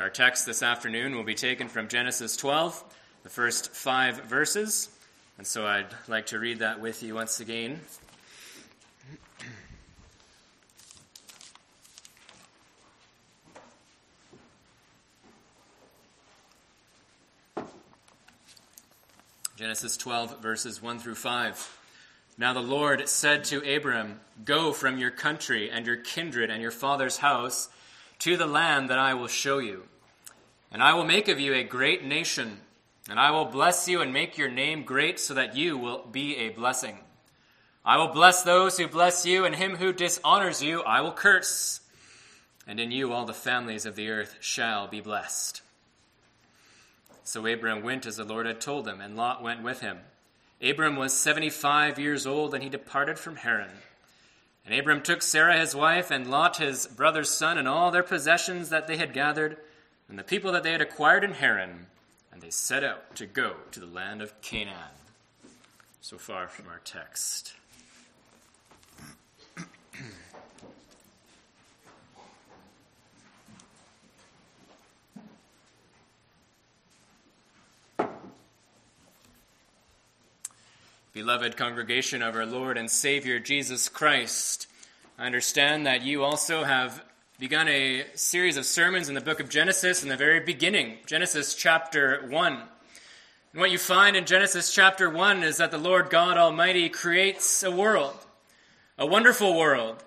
Our text this afternoon will be taken from Genesis 12, the first five verses. And so I'd like to read that with you once again. Genesis 12, verses 1 through 5. Now the Lord said to Abram, Go from your country and your kindred and your father's house to the land that I will show you. And I will make of you a great nation, and I will bless you and make your name great so that you will be a blessing. I will bless those who bless you, and him who dishonors you I will curse. And in you all the families of the earth shall be blessed. So Abram went as the Lord had told him, and Lot went with him. Abram was seventy five years old, and he departed from Haran. And Abram took Sarah his wife, and Lot his brother's son, and all their possessions that they had gathered, and the people that they had acquired in Haran, and they set out to go to the land of Canaan. So far from our text. Beloved congregation of our Lord and Savior Jesus Christ, I understand that you also have begun a series of sermons in the book of Genesis in the very beginning, Genesis chapter 1. And what you find in Genesis chapter 1 is that the Lord God Almighty creates a world, a wonderful world.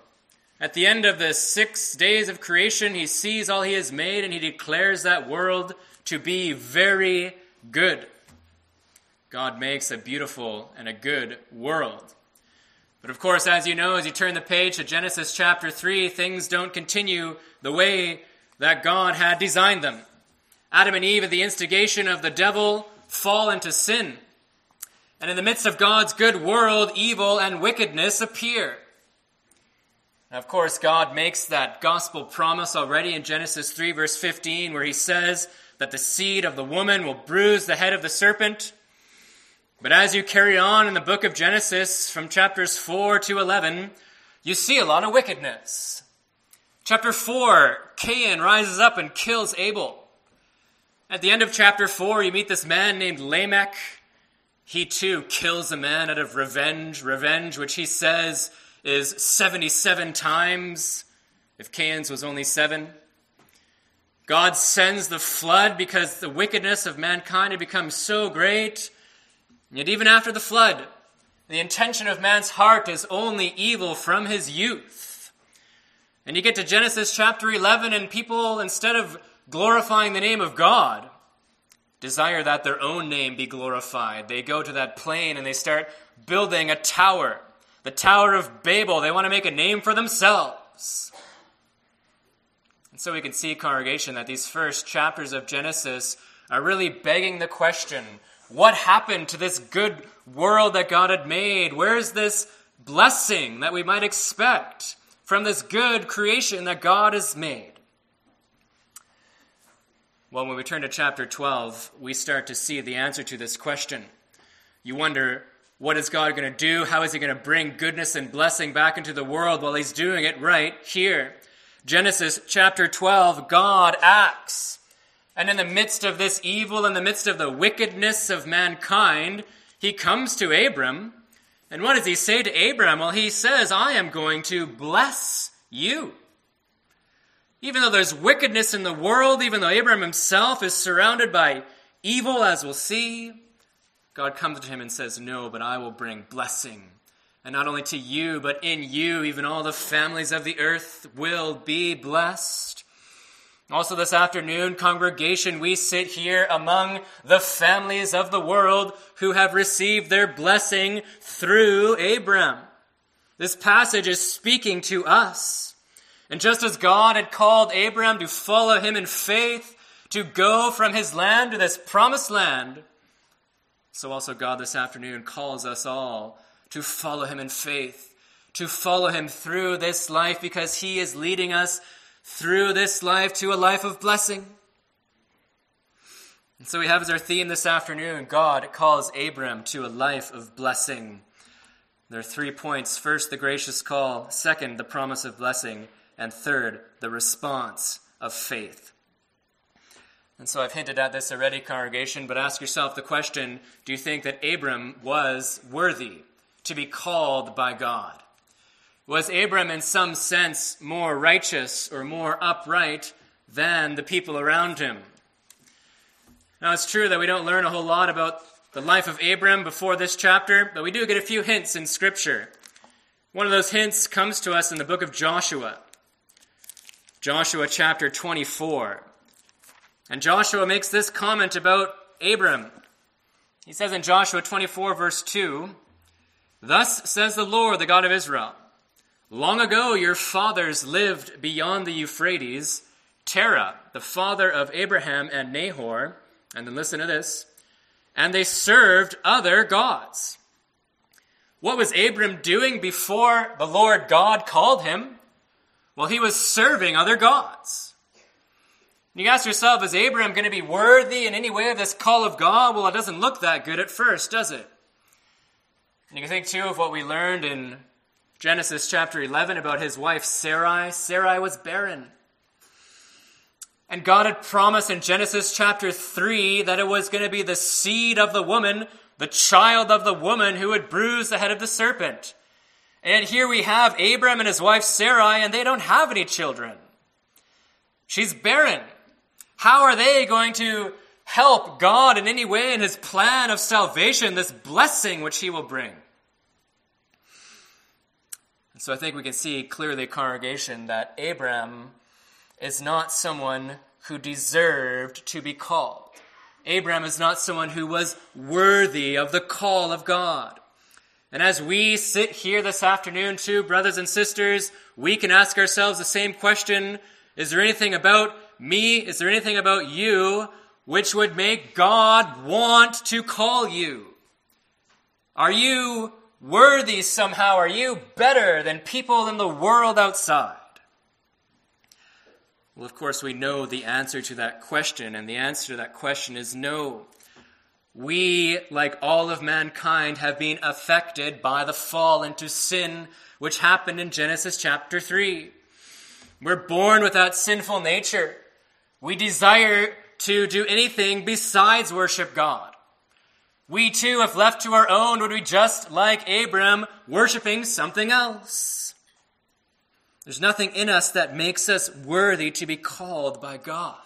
At the end of the six days of creation, he sees all he has made and he declares that world to be very good. God makes a beautiful and a good world. But of course, as you know, as you turn the page to Genesis chapter 3, things don't continue the way that God had designed them. Adam and Eve, at the instigation of the devil, fall into sin. And in the midst of God's good world, evil and wickedness appear. Now, of course, God makes that gospel promise already in Genesis 3, verse 15, where he says that the seed of the woman will bruise the head of the serpent. But as you carry on in the book of Genesis from chapters 4 to 11, you see a lot of wickedness. Chapter 4, Cain rises up and kills Abel. At the end of chapter 4, you meet this man named Lamech. He too kills a man out of revenge, revenge which he says is 77 times, if Cain's was only seven. God sends the flood because the wickedness of mankind had become so great Yet, even after the flood, the intention of man's heart is only evil from his youth. And you get to Genesis chapter 11, and people, instead of glorifying the name of God, desire that their own name be glorified. They go to that plain and they start building a tower, the Tower of Babel. They want to make a name for themselves. And so we can see, congregation, that these first chapters of Genesis are really begging the question what happened to this good world that God had made? Where's this blessing that we might expect from this good creation that God has made? Well, when we turn to chapter 12, we start to see the answer to this question. You wonder, what is God going to do? How is He going to bring goodness and blessing back into the world? Well, He's doing it right here. Genesis chapter 12, God acts. And in the midst of this evil, in the midst of the wickedness of mankind, he comes to Abram. And what does he say to Abram? Well, he says, I am going to bless you. Even though there's wickedness in the world, even though Abram himself is surrounded by evil, as we'll see, God comes to him and says, No, but I will bring blessing. And not only to you, but in you, even all the families of the earth will be blessed. Also, this afternoon, congregation, we sit here among the families of the world who have received their blessing through Abram. This passage is speaking to us. And just as God had called Abram to follow him in faith, to go from his land to this promised land, so also God this afternoon calls us all to follow him in faith, to follow him through this life because he is leading us through this life to a life of blessing. And so we have as our theme this afternoon God calls Abram to a life of blessing. There are three points. First, the gracious call. Second, the promise of blessing. And third, the response of faith. And so I've hinted at this already, congregation, but ask yourself the question do you think that Abram was worthy to be called by God? Was Abram in some sense more righteous or more upright than the people around him? Now, it's true that we don't learn a whole lot about the life of Abram before this chapter, but we do get a few hints in Scripture. One of those hints comes to us in the book of Joshua. Joshua chapter 24. And Joshua makes this comment about Abram. He says in Joshua 24, verse 2 Thus says the Lord, the God of Israel Long ago your fathers lived beyond the Euphrates, Terah, the father of Abraham and Nahor, and then listen to this, and they served other gods. What was Abram doing before the Lord God called him? Well, he was serving other gods. You ask yourself, is Abram going to be worthy in any way of this call of God? Well, it doesn't look that good at first, does it? And you can think too of what we learned in Genesis chapter 11 about his wife Sarai. Sarai was barren. And God had promised in Genesis chapter 3 that it was going to be the seed of the woman, the child of the woman, who would bruise the head of the serpent. And here we have Abram and his wife Sarai, and they don't have any children. She's barren. How are they going to help God in any way in his plan of salvation, this blessing which he will bring? So I think we can see clearly, congregation, that Abram is not someone who deserved to be called. Abram is not someone who was worthy of the call of God. And as we sit here this afternoon, too, brothers and sisters, we can ask ourselves the same question Is there anything about me? Is there anything about you which would make God want to call you? Are you worthy somehow? Are you better than people in the world outside? Well, of course, we know the answer to that question, and the answer to that question is no. We, like all of mankind, have been affected by the fall into sin which happened in Genesis chapter 3. We're born with that sinful nature. We desire to do anything besides worship God. We too, if left to our own, would be just like Abram, worshiping something else. There's nothing in us that makes us worthy to be called by God.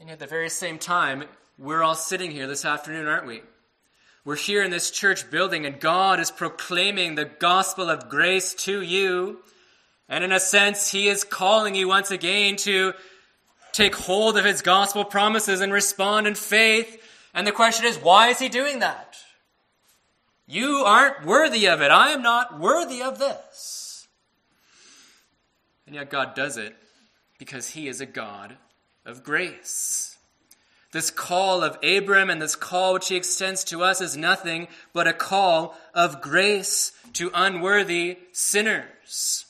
And at the very same time, we're all sitting here this afternoon, aren't we? We're here in this church building, and God is proclaiming the gospel of grace to you and in a sense, he is calling you once again to take hold of his gospel promises and respond in faith. And the question is, why is he doing that? You aren't worthy of it. I am not worthy of this. And yet God does it because he is a God of grace. This call of Abram and this call which he extends to us is nothing but a call of grace to unworthy sinners.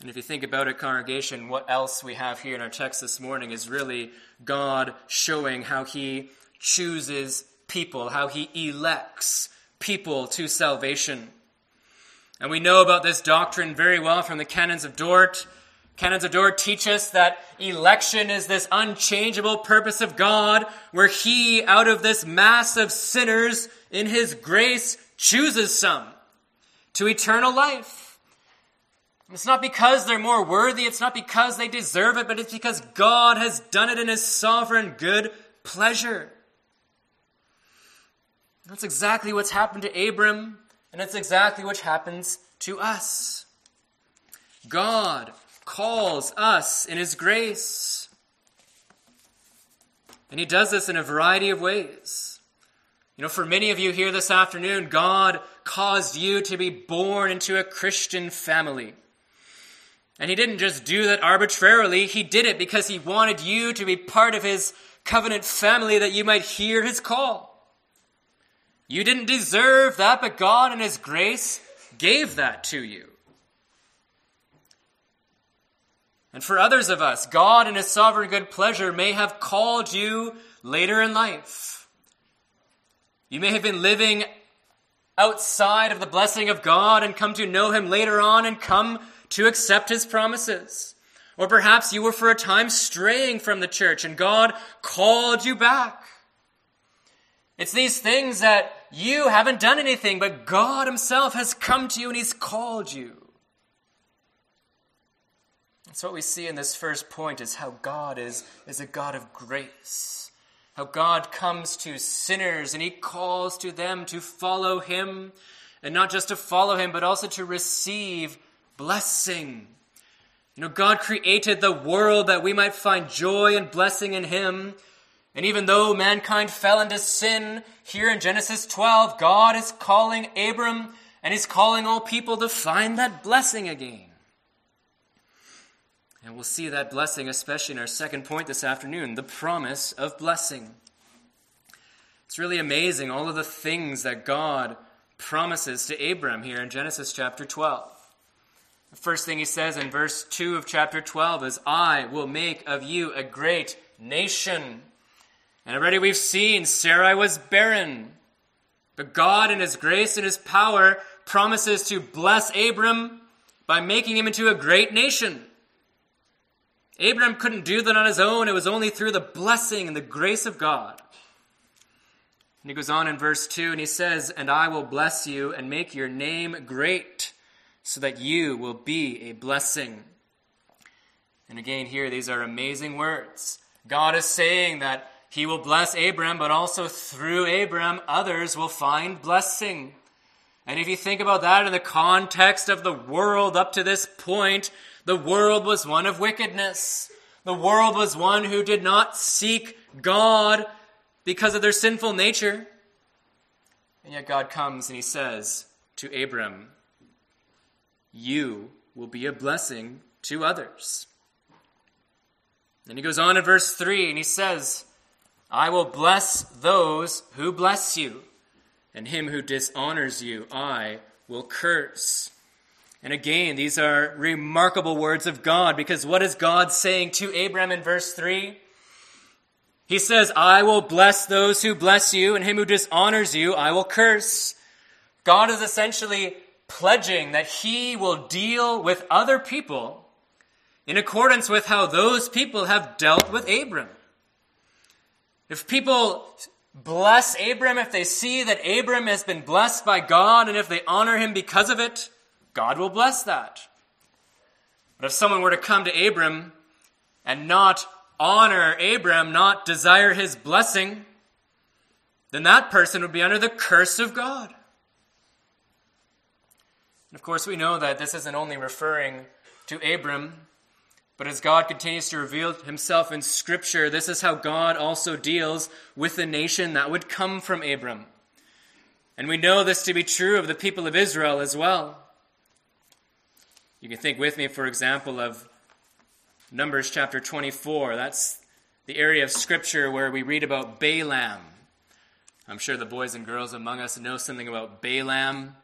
And if you think about it, congregation, what else we have here in our text this morning is really God showing how He chooses people, how He elects people to salvation. And we know about this doctrine very well from the canons of Dort. Canons of Dort teach us that election is this unchangeable purpose of God, where He, out of this mass of sinners, in His grace, chooses some to eternal life. It's not because they're more worthy, it's not because they deserve it, but it's because God has done it in His sovereign good pleasure. That's exactly what's happened to Abram, and it's exactly what happens to us. God calls us in His grace. And He does this in a variety of ways. You know, for many of you here this afternoon, God caused you to be born into a Christian family. And he didn't just do that arbitrarily, he did it because he wanted you to be part of his covenant family that you might hear his call. You didn't deserve that, but God in his grace gave that to you. And for others of us, God in his sovereign good pleasure may have called you later in life. You may have been living outside of the blessing of God and come to know him later on and come to accept his promises. Or perhaps you were for a time straying from the church and God called you back. It's these things that you haven't done anything, but God Himself has come to you and He's called you. That's what we see in this first point is how God is, is a God of grace. How God comes to sinners and He calls to them to follow Him, and not just to follow Him, but also to receive blessing. You know, God created the world that we might find joy and blessing in Him. And even though mankind fell into sin, here in Genesis 12, God is calling Abram and He's calling all people to find that blessing again. And we'll see that blessing, especially in our second point this afternoon the promise of blessing. It's really amazing all of the things that God promises to Abram here in Genesis chapter 12. First thing he says in verse 2 of chapter 12 is, I will make of you a great nation. And already we've seen Sarai was barren. But God, in His grace and His power, promises to bless Abram by making him into a great nation. Abram couldn't do that on his own. It was only through the blessing and the grace of God. And he goes on in verse 2 and he says, And I will bless you and make your name great, so that you will be a blessing. And again, here, these are amazing words. God is saying that he will bless Abram, but also through Abram, others will find blessing. And if you think about that in the context of the world up to this point, the world was one of wickedness. The world was one who did not seek God because of their sinful nature. And yet God comes and he says to Abram, You will be a blessing to others. Then he goes on in verse 3 and he says, I will bless those who bless you, and him who dishonors you I will curse. And again, these are remarkable words of God because what is God saying to Abram in verse 3? He says, I will bless those who bless you, and him who dishonors you I will curse. God is essentially pledging that he will deal with other people in accordance with how those people have dealt with Abram. If people bless Abram, if they see that Abram has been blessed by God, and if they honor him because of it, God will bless that. But if someone were to come to Abram and not honor Abram, not desire his blessing, then that person would be under the curse of God. And of course, we know that this isn't only referring to Abram, but as God continues to reveal himself in Scripture, this is how God also deals with the nation that would come from Abram. And we know this to be true of the people of Israel as well. You can think with me, for example, of Numbers chapter 24. That's the area of Scripture where we read about Balaam. I'm sure the boys and girls among us know something about Balaam.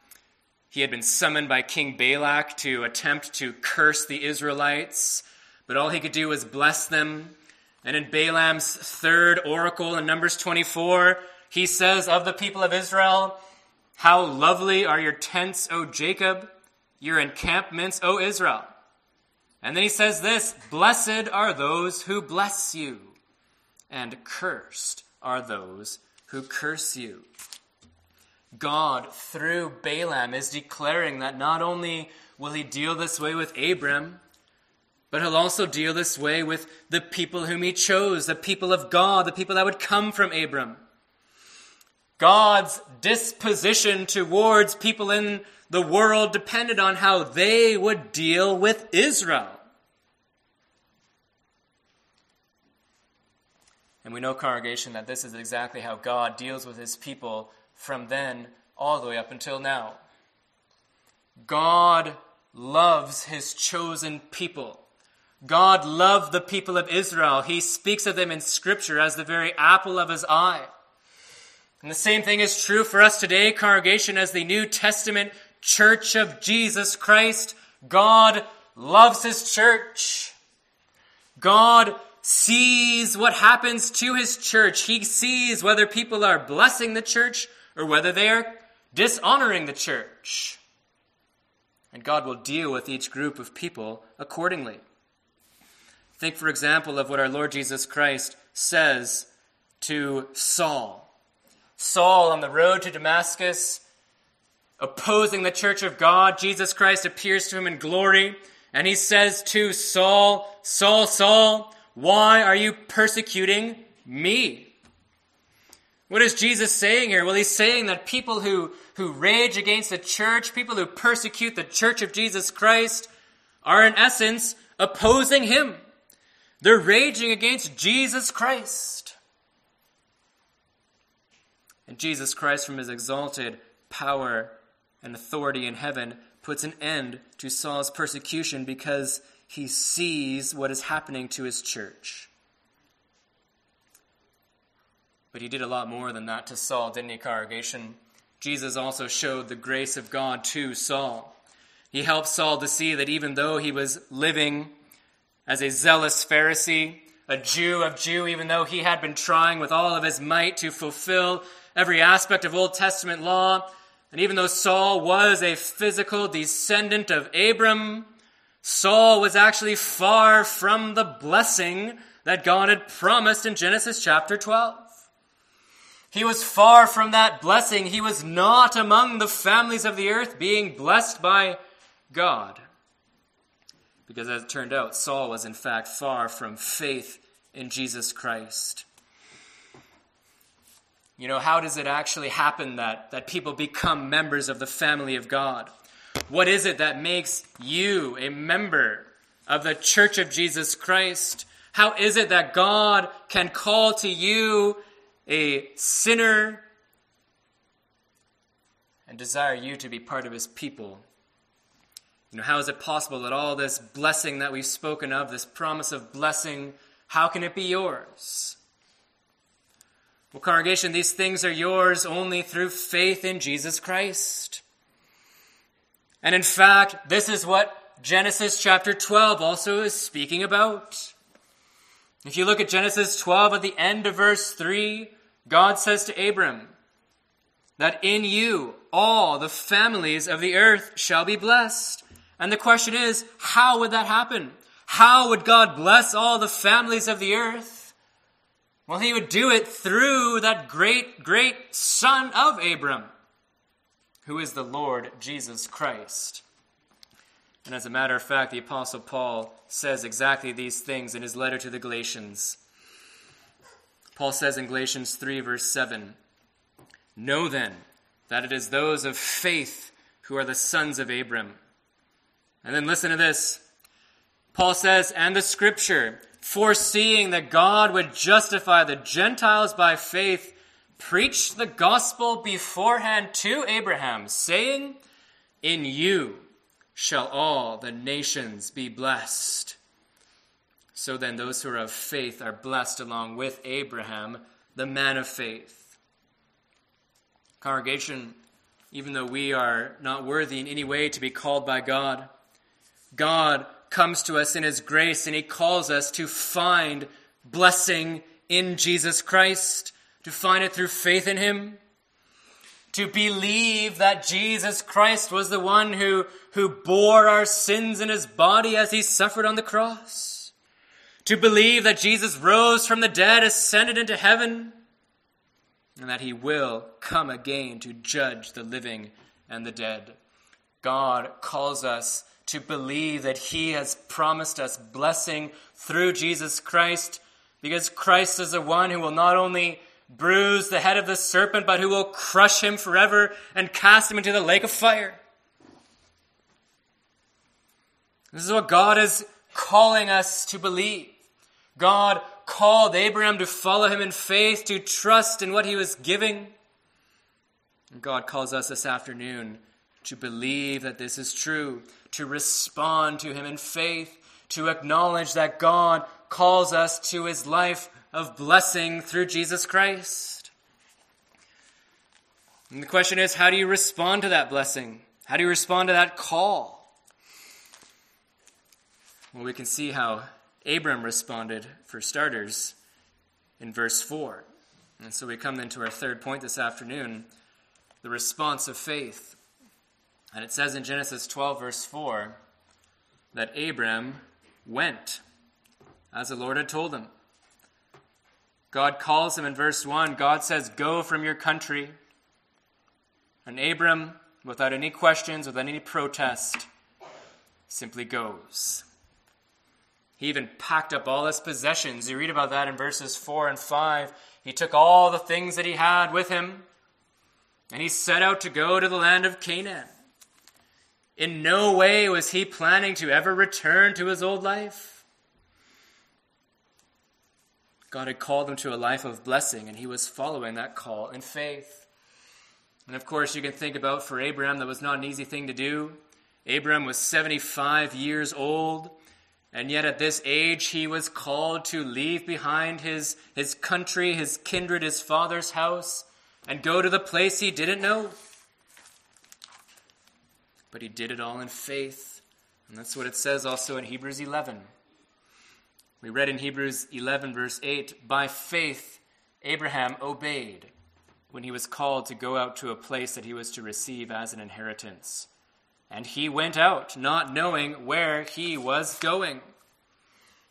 He had been summoned by King Balak to attempt to curse the Israelites but all he could do was bless them. And in Balaam's third oracle in Numbers 24, he says of the people of Israel, How lovely are your tents, O Jacob, your encampments, O Israel. And then he says this Blessed are those who bless you, and cursed are those who curse you. God, through Balaam, is declaring that not only will he deal this way with Abram, but he'll also deal this way with the people whom he chose, the people of God, the people that would come from Abram. God's disposition towards people in the world depended on how they would deal with Israel. And we know, congregation, that this is exactly how God deals with his people from then all the way up until now. God loves his chosen people. God loved the people of Israel. He speaks of them in Scripture as the very apple of his eye. And the same thing is true for us today, congregation, as the New Testament church of Jesus Christ. God loves his church. God sees what happens to his church. He sees whether people are blessing the church or whether they are dishonoring the church. And God will deal with each group of people accordingly. Think, for example, of what our Lord Jesus Christ says to Saul. Saul on the road to Damascus, opposing the church of God, Jesus Christ appears to him in glory, and he says to Saul, Saul, Saul, why are you persecuting me? What is Jesus saying here? Well, he's saying that people who, who rage against the church, people who persecute the church of Jesus Christ, are in essence opposing him. They're raging against Jesus Christ. And Jesus Christ, from his exalted power and authority in heaven, puts an end to Saul's persecution because he sees what is happening to his church. But he did a lot more than that to Saul, didn't he, congregation? Jesus also showed the grace of God to Saul. He helped Saul to see that even though he was living as a zealous Pharisee, a Jew of Jew, even though he had been trying with all of his might to fulfill every aspect of Old Testament law, and even though Saul was a physical descendant of Abram, Saul was actually far from the blessing that God had promised in Genesis chapter 12. He was far from that blessing. He was not among the families of the earth being blessed by God. Because as it turned out, Saul was in fact far from faith in Jesus Christ. You know, how does it actually happen that, that people become members of the family of God? What is it that makes you a member of the church of Jesus Christ? How is it that God can call to you a sinner and desire you to be part of his people? You know, how is it possible that all this blessing that we've spoken of, this promise of blessing, how can it be yours? Well, congregation, these things are yours only through faith in Jesus Christ. And in fact, this is what Genesis chapter 12 also is speaking about. If you look at Genesis 12 at the end of verse 3, God says to Abram that in you all the families of the earth shall be blessed. And the question is, how would that happen? How would God bless all the families of the earth? Well, he would do it through that great, great son of Abram, who is the Lord Jesus Christ. And as a matter of fact, the Apostle Paul says exactly these things in his letter to the Galatians. Paul says in Galatians 3, verse 7 Know then that it is those of faith who are the sons of Abram. And then listen to this. Paul says, and the scripture, foreseeing that God would justify the Gentiles by faith, preached the gospel beforehand to Abraham, saying, In you shall all the nations be blessed. So then, those who are of faith are blessed along with Abraham, the man of faith. Congregation, even though we are not worthy in any way to be called by God, God comes to us in His grace and He calls us to find blessing in Jesus Christ, to find it through faith in Him, to believe that Jesus Christ was the one who, who bore our sins in His body as He suffered on the cross, to believe that Jesus rose from the dead, ascended into heaven, and that He will come again to judge the living and the dead. God calls us to believe that He has promised us blessing through Jesus Christ, because Christ is the one who will not only bruise the head of the serpent, but who will crush him forever and cast him into the lake of fire. This is what God is calling us to believe. God called Abraham to follow him in faith, to trust in what he was giving. And God calls us this afternoon to believe that this is true, to respond to Him in faith, to acknowledge that God calls us to His life of blessing through Jesus Christ. And the question is how do you respond to that blessing? How do you respond to that call? Well, we can see how Abram responded, for starters, in verse 4. And so we come then to our third point this afternoon the response of faith. And it says in Genesis 12, verse 4, that Abram went. as the Lord had told him. God calls him in verse 1. God says, Go from your country. And Abram, without any questions, without any protest, simply goes. He even packed up all his possessions. You read about that in verses 4 and 5. He took all the things that he had with him, and he set out to go to the land of Canaan. In no way was he planning to ever return to his old life. God had called him to a life of blessing, and he was following that call in faith. And of course, you can think about for Abraham, that was not an easy thing to do. Abraham was 75 years old, and yet at this age he was called to leave behind his, his country, his kindred, his father's house, and go to the place he didn't know but he did it all in faith. And that's what it says also in Hebrews 11. We read in Hebrews 11, verse 8 By faith, Abraham obeyed when he was called to go out to a place that he was to receive as an inheritance. And he went out, not knowing where he was going.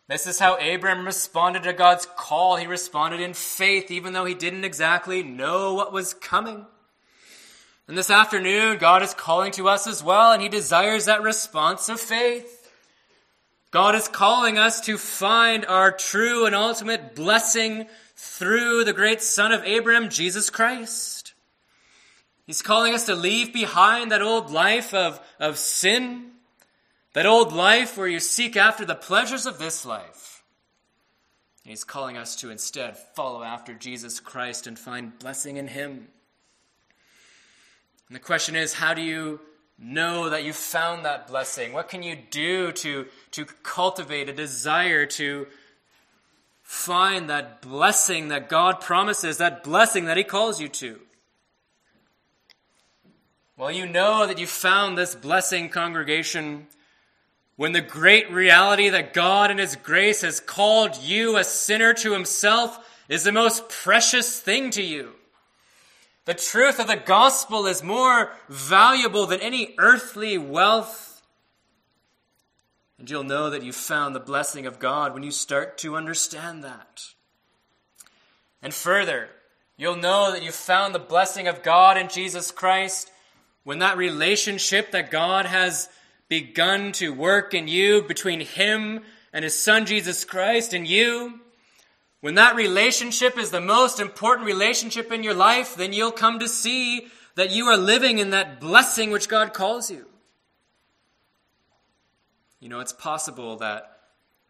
This is how Abraham responded to God's call. He responded in faith, even though he didn't exactly know what was coming. And this afternoon, God is calling to us as well, and He desires that response of faith. God is calling us to find our true and ultimate blessing through the great Son of Abraham, Jesus Christ. He's calling us to leave behind that old life of, of sin, that old life where you seek after the pleasures of this life. He's calling us to instead follow after Jesus Christ and find blessing in Him. And the question is how do you know that you found that blessing? What can you do to, to cultivate a desire to find that blessing that God promises, that blessing that He calls you to? Well, you know that you found this blessing, congregation, when the great reality that God in His grace has called you, a sinner, to Himself is the most precious thing to you. The truth of the gospel is more valuable than any earthly wealth. And you'll know that you've found the blessing of God when you start to understand that. And further, you'll know that you've found the blessing of God in Jesus Christ when that relationship that God has begun to work in you between Him and His Son Jesus Christ and you when that relationship is the most important relationship in your life, then you'll come to see that you are living in that blessing which God calls you. You know, it's possible that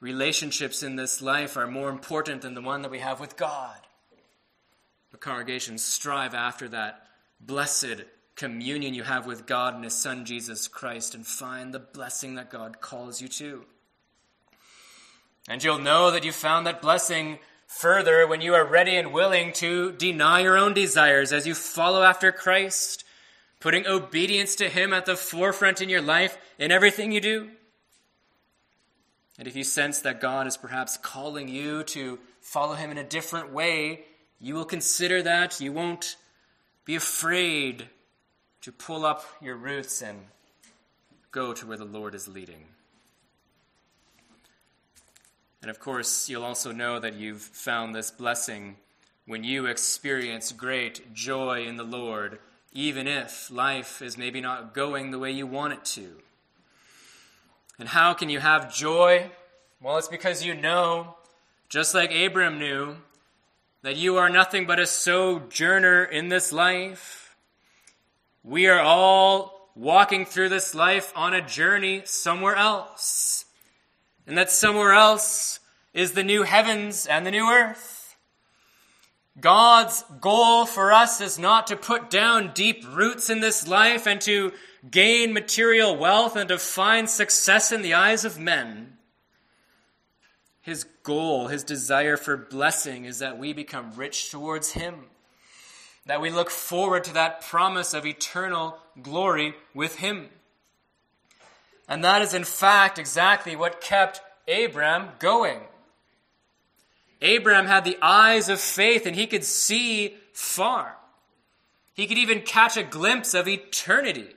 relationships in this life are more important than the one that we have with God. The congregations strive after that blessed communion you have with God and His Son Jesus Christ and find the blessing that God calls you to. And you'll know that you found that blessing Further, when you are ready and willing to deny your own desires as you follow after Christ, putting obedience to Him at the forefront in your life in everything you do. And if you sense that God is perhaps calling you to follow Him in a different way, you will consider that. You won't be afraid to pull up your roots and go to where the Lord is leading. And of course, you'll also know that you've found this blessing when you experience great joy in the Lord, even if life is maybe not going the way you want it to. And how can you have joy? Well, it's because you know, just like Abram knew, that you are nothing but a sojourner in this life. We are all walking through this life on a journey somewhere else and that somewhere else is the new heavens and the new earth. God's goal for us is not to put down deep roots in this life and to gain material wealth and to find success in the eyes of men. His goal, his desire for blessing is that we become rich towards Him, that we look forward to that promise of eternal glory with Him. And that is, in fact, exactly what kept Abram going. Abram had the eyes of faith and he could see far. He could even catch a glimpse of eternity.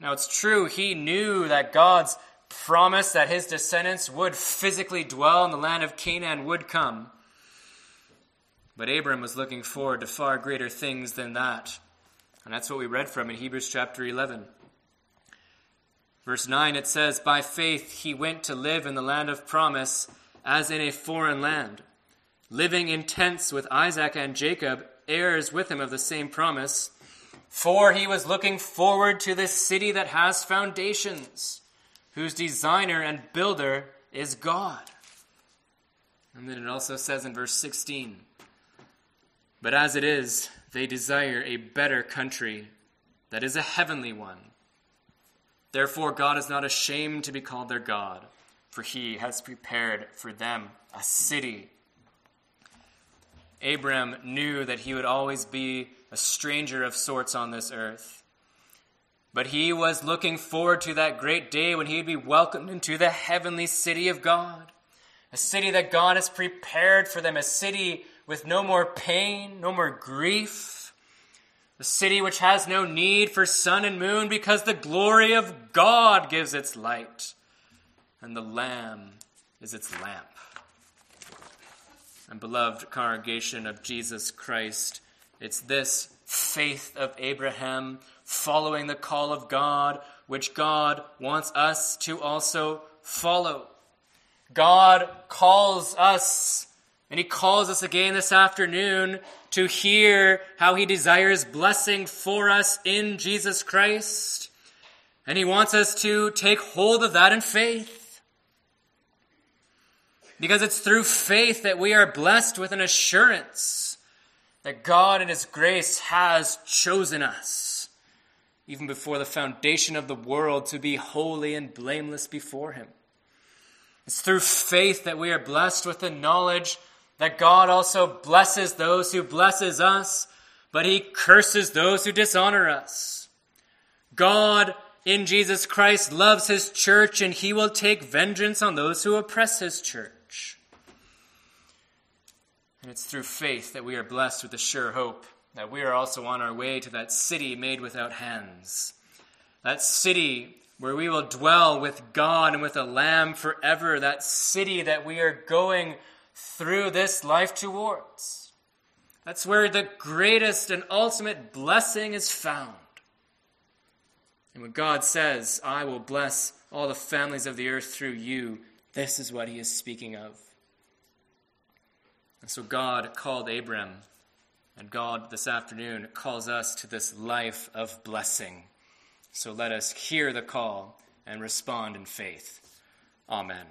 Now, it's true, he knew that God's promise that his descendants would physically dwell in the land of Canaan would come. But Abram was looking forward to far greater things than that. And that's what we read from in Hebrews chapter 11. Verse 9 it says, By faith he went to live in the land of promise as in a foreign land, living in tents with Isaac and Jacob, heirs with him of the same promise. For he was looking forward to this city that has foundations, whose designer and builder is God. And then it also says in verse 16, But as it is, they desire a better country that is a heavenly one. Therefore, God is not ashamed to be called their God, for he has prepared for them a city. Abram knew that he would always be a stranger of sorts on this earth. But he was looking forward to that great day when he would be welcomed into the heavenly city of God, a city that God has prepared for them, a city with no more pain, no more grief. A city which has no need for sun and moon because the glory of God gives its light, and the Lamb is its lamp. And beloved congregation of Jesus Christ, it's this faith of Abraham following the call of God which God wants us to also follow. God calls us and he calls us again this afternoon to hear how he desires blessing for us in Jesus Christ. And he wants us to take hold of that in faith. Because it's through faith that we are blessed with an assurance that God in his grace has chosen us, even before the foundation of the world, to be holy and blameless before him. It's through faith that we are blessed with the knowledge that God also blesses those who blesses us, but he curses those who dishonor us. God in Jesus Christ loves his church and he will take vengeance on those who oppress his church. And it's through faith that we are blessed with the sure hope that we are also on our way to that city made without hands. That city where we will dwell with God and with the Lamb forever. That city that we are going through this life towards. That's where the greatest and ultimate blessing is found. And when God says, I will bless all the families of the earth through you, this is what he is speaking of. And so God called Abram, and God this afternoon calls us to this life of blessing. So let us hear the call and respond in faith. Amen.